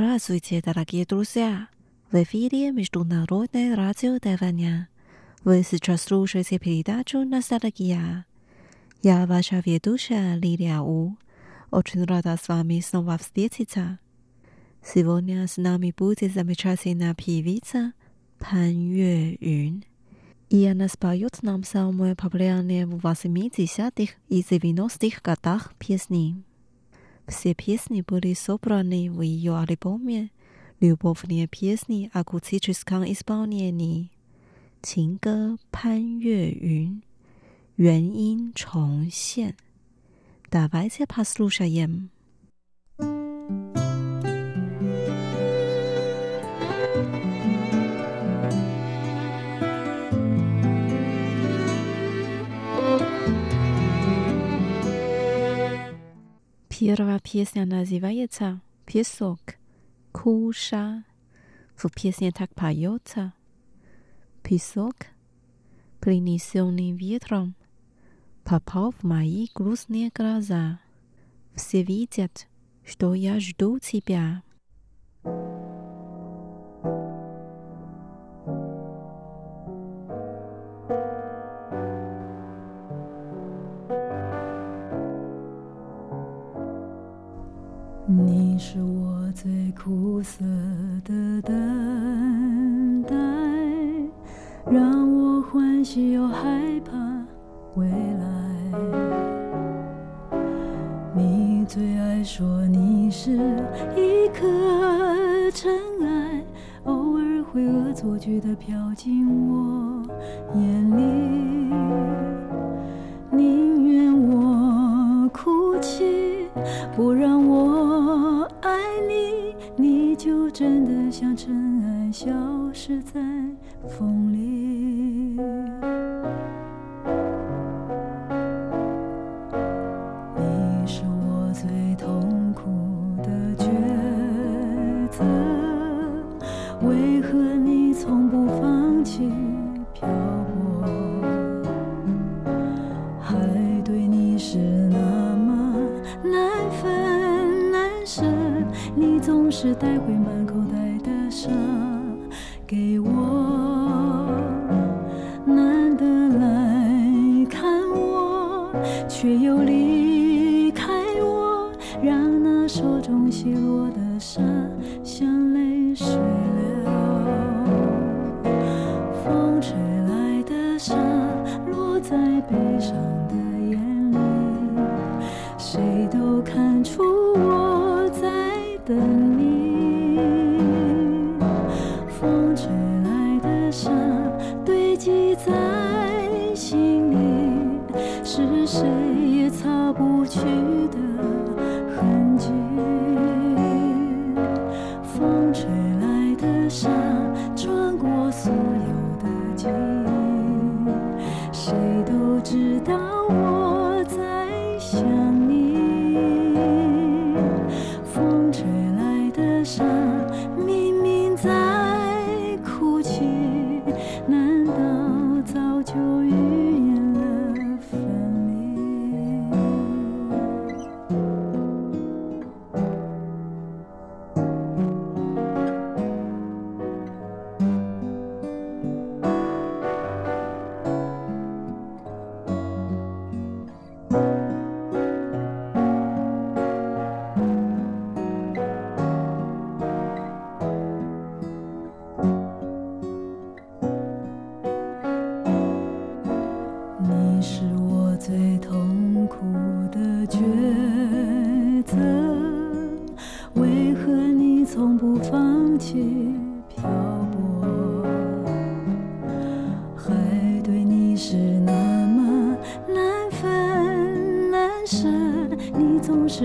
Здравствуйте, дорогие друзья! В эфире Международное радио Тайваня. Вы сейчас слушаете передачу «Ностальгия». Я ваша ведущая Лилия У. Очень рада с вами снова встретиться. Сегодня с нами будет замечательная певица Пан Юэ Юн. И она споет нам самые популярные в 80-х и 90-х годах песни. Все песни были собраны в ее альбоме «Любовные песни о акустическом исполнении» 情歌潘越云原音重现。Давайте послушаем. Первая песня называется «Песок», «Куша». В песне так поется «Песок, принесенный ветром, попал в мои грустные глаза. Все видят, что я жду тебя». 再说你是一颗尘埃，偶尔会恶作剧的飘进我眼里，宁愿我哭泣，不让我爱你，你就真的像尘埃，消失在风里。总是带回满口袋的沙给我，难得来看我，却又离开我，让那手中泄落记在心里，是谁也擦不去的。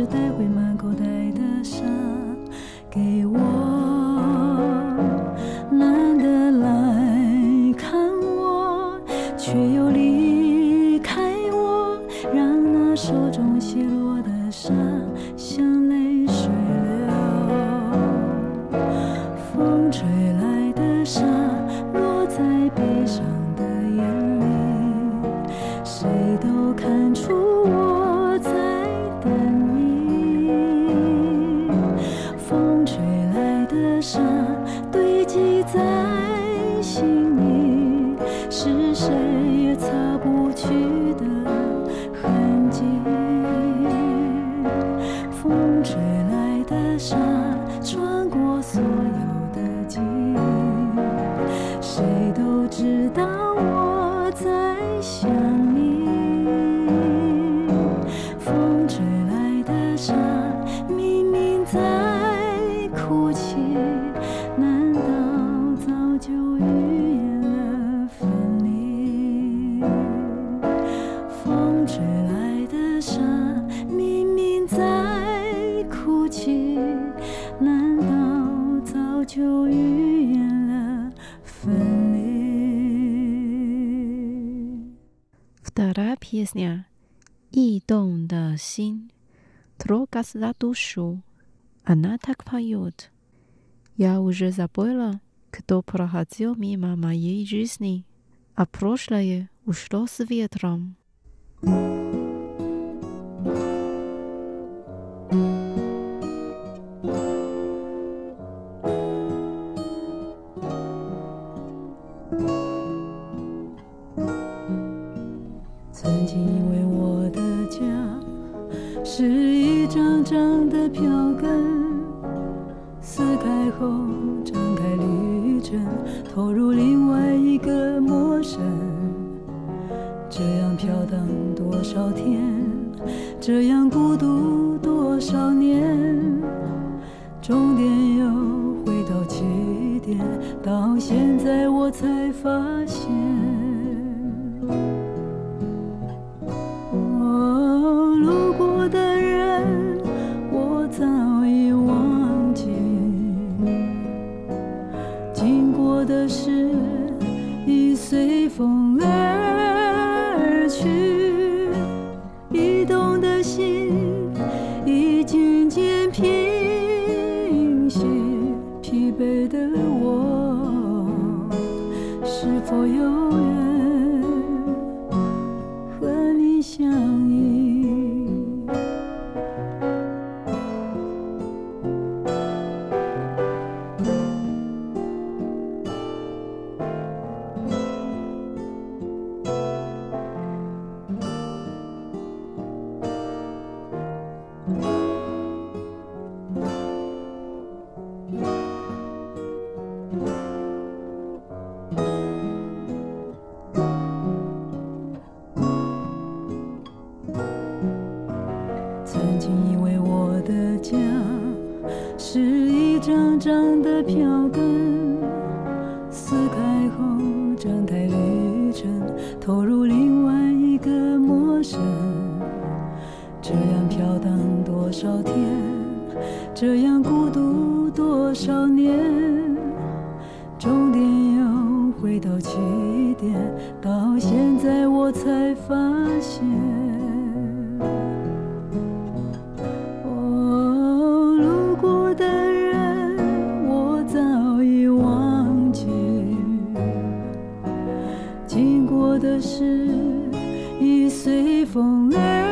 带回满口袋的沙给我，Вторая песня «И дом да син» трогать за душу. Она так поет. Я уже забыла, кто проходил мимо моей жизни, а прошлое ушло с ветром. thank you 撕开后展开旅程，投入另外一个陌生。这样飘荡多少天，这样孤独多少年，终点又回到起点，到现在我才发现。给的张张的票根，撕开后展开旅程，投入另外一个陌生。这样飘荡多少天，这样孤独多少年，终点又回到起点，到现在我才发的事，已随风而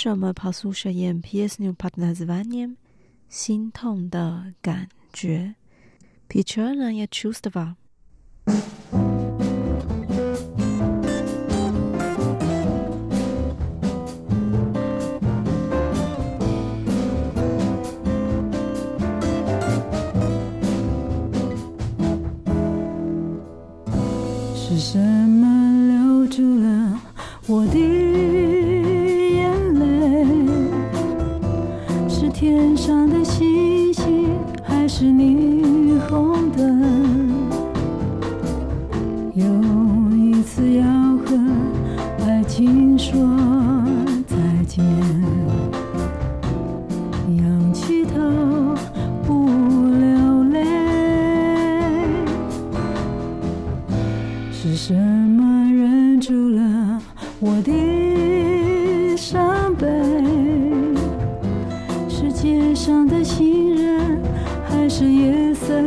什么跑宿舍演 ps new partners vanniam 心痛的感觉，picture na i are choose to vote 是什么忍住了我的伤悲？是街上的行人还是夜色？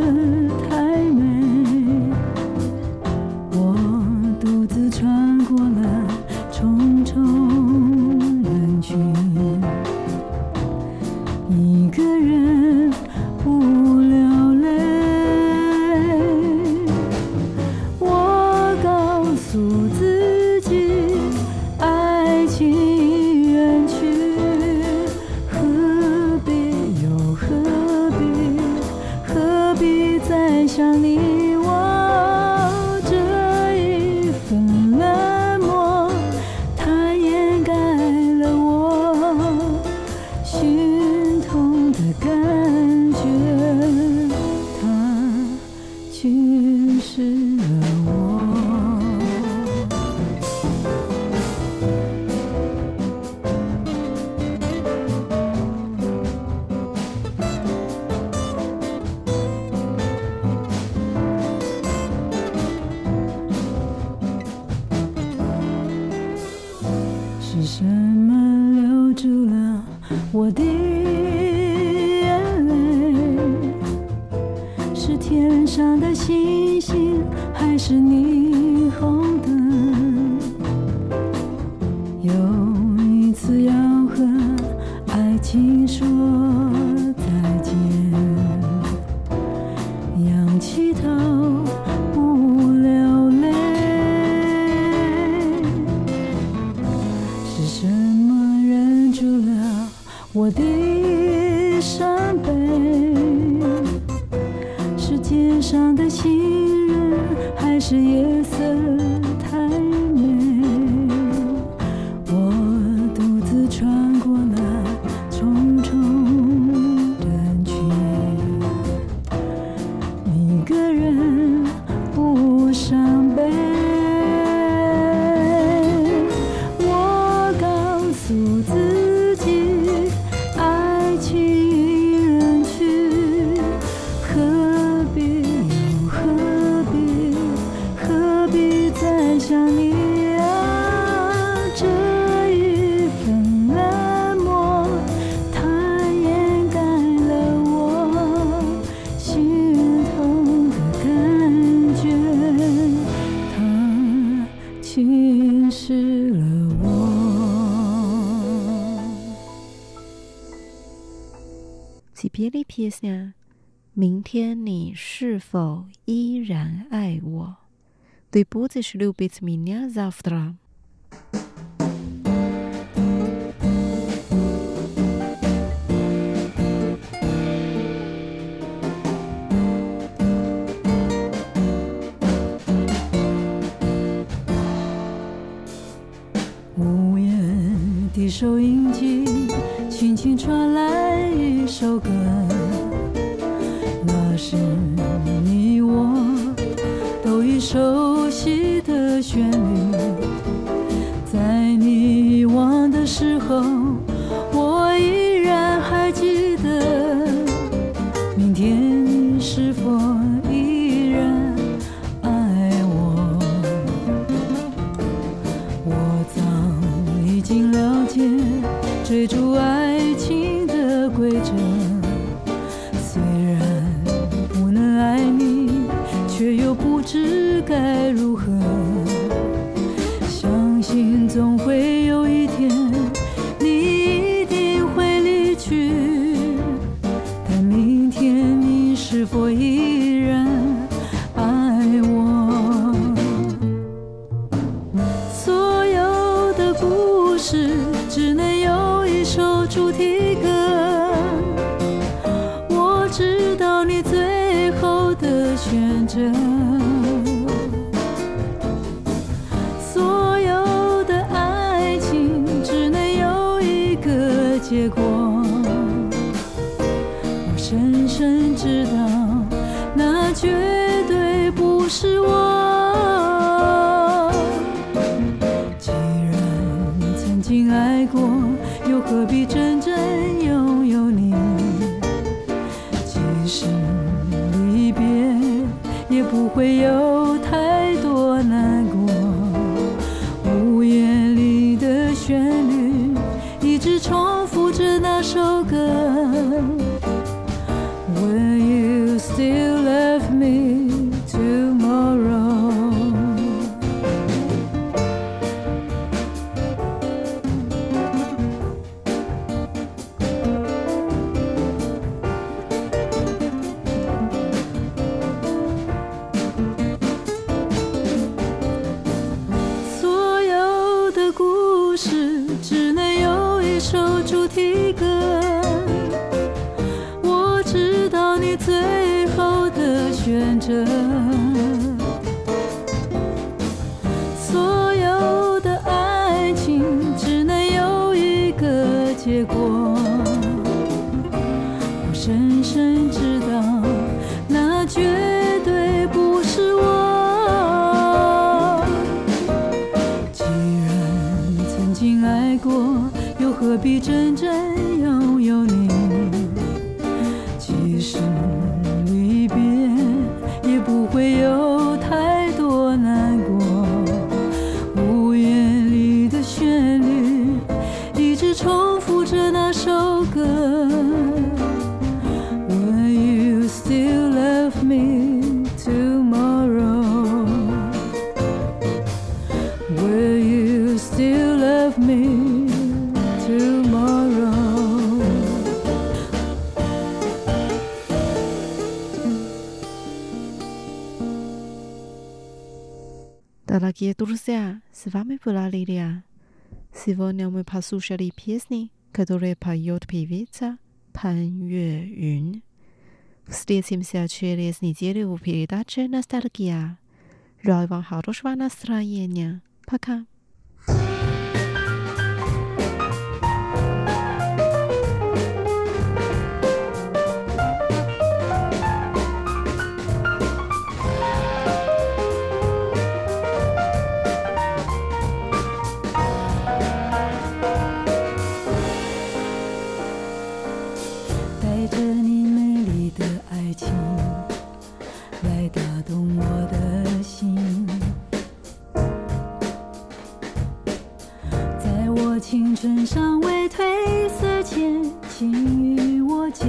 是你 milly piecemeal 明天你是否依然爱我 the buddhist lubits me 收音机轻轻传来一首歌。那是你我都已熟悉的旋律在你遗忘的时候何必真正拥有你？即使离别也不会有 Друзья, с вами была Лилия. Сегодня мы послушали песни, которые поет певица Пан Юэ Юн. Встретимся через неделю в передаче «Ностальгия». Желаю вам хорошего настроения. Пока. 情，来打动我的心。在我青春尚未褪色前，请与我见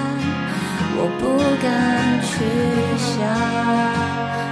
我不敢去想。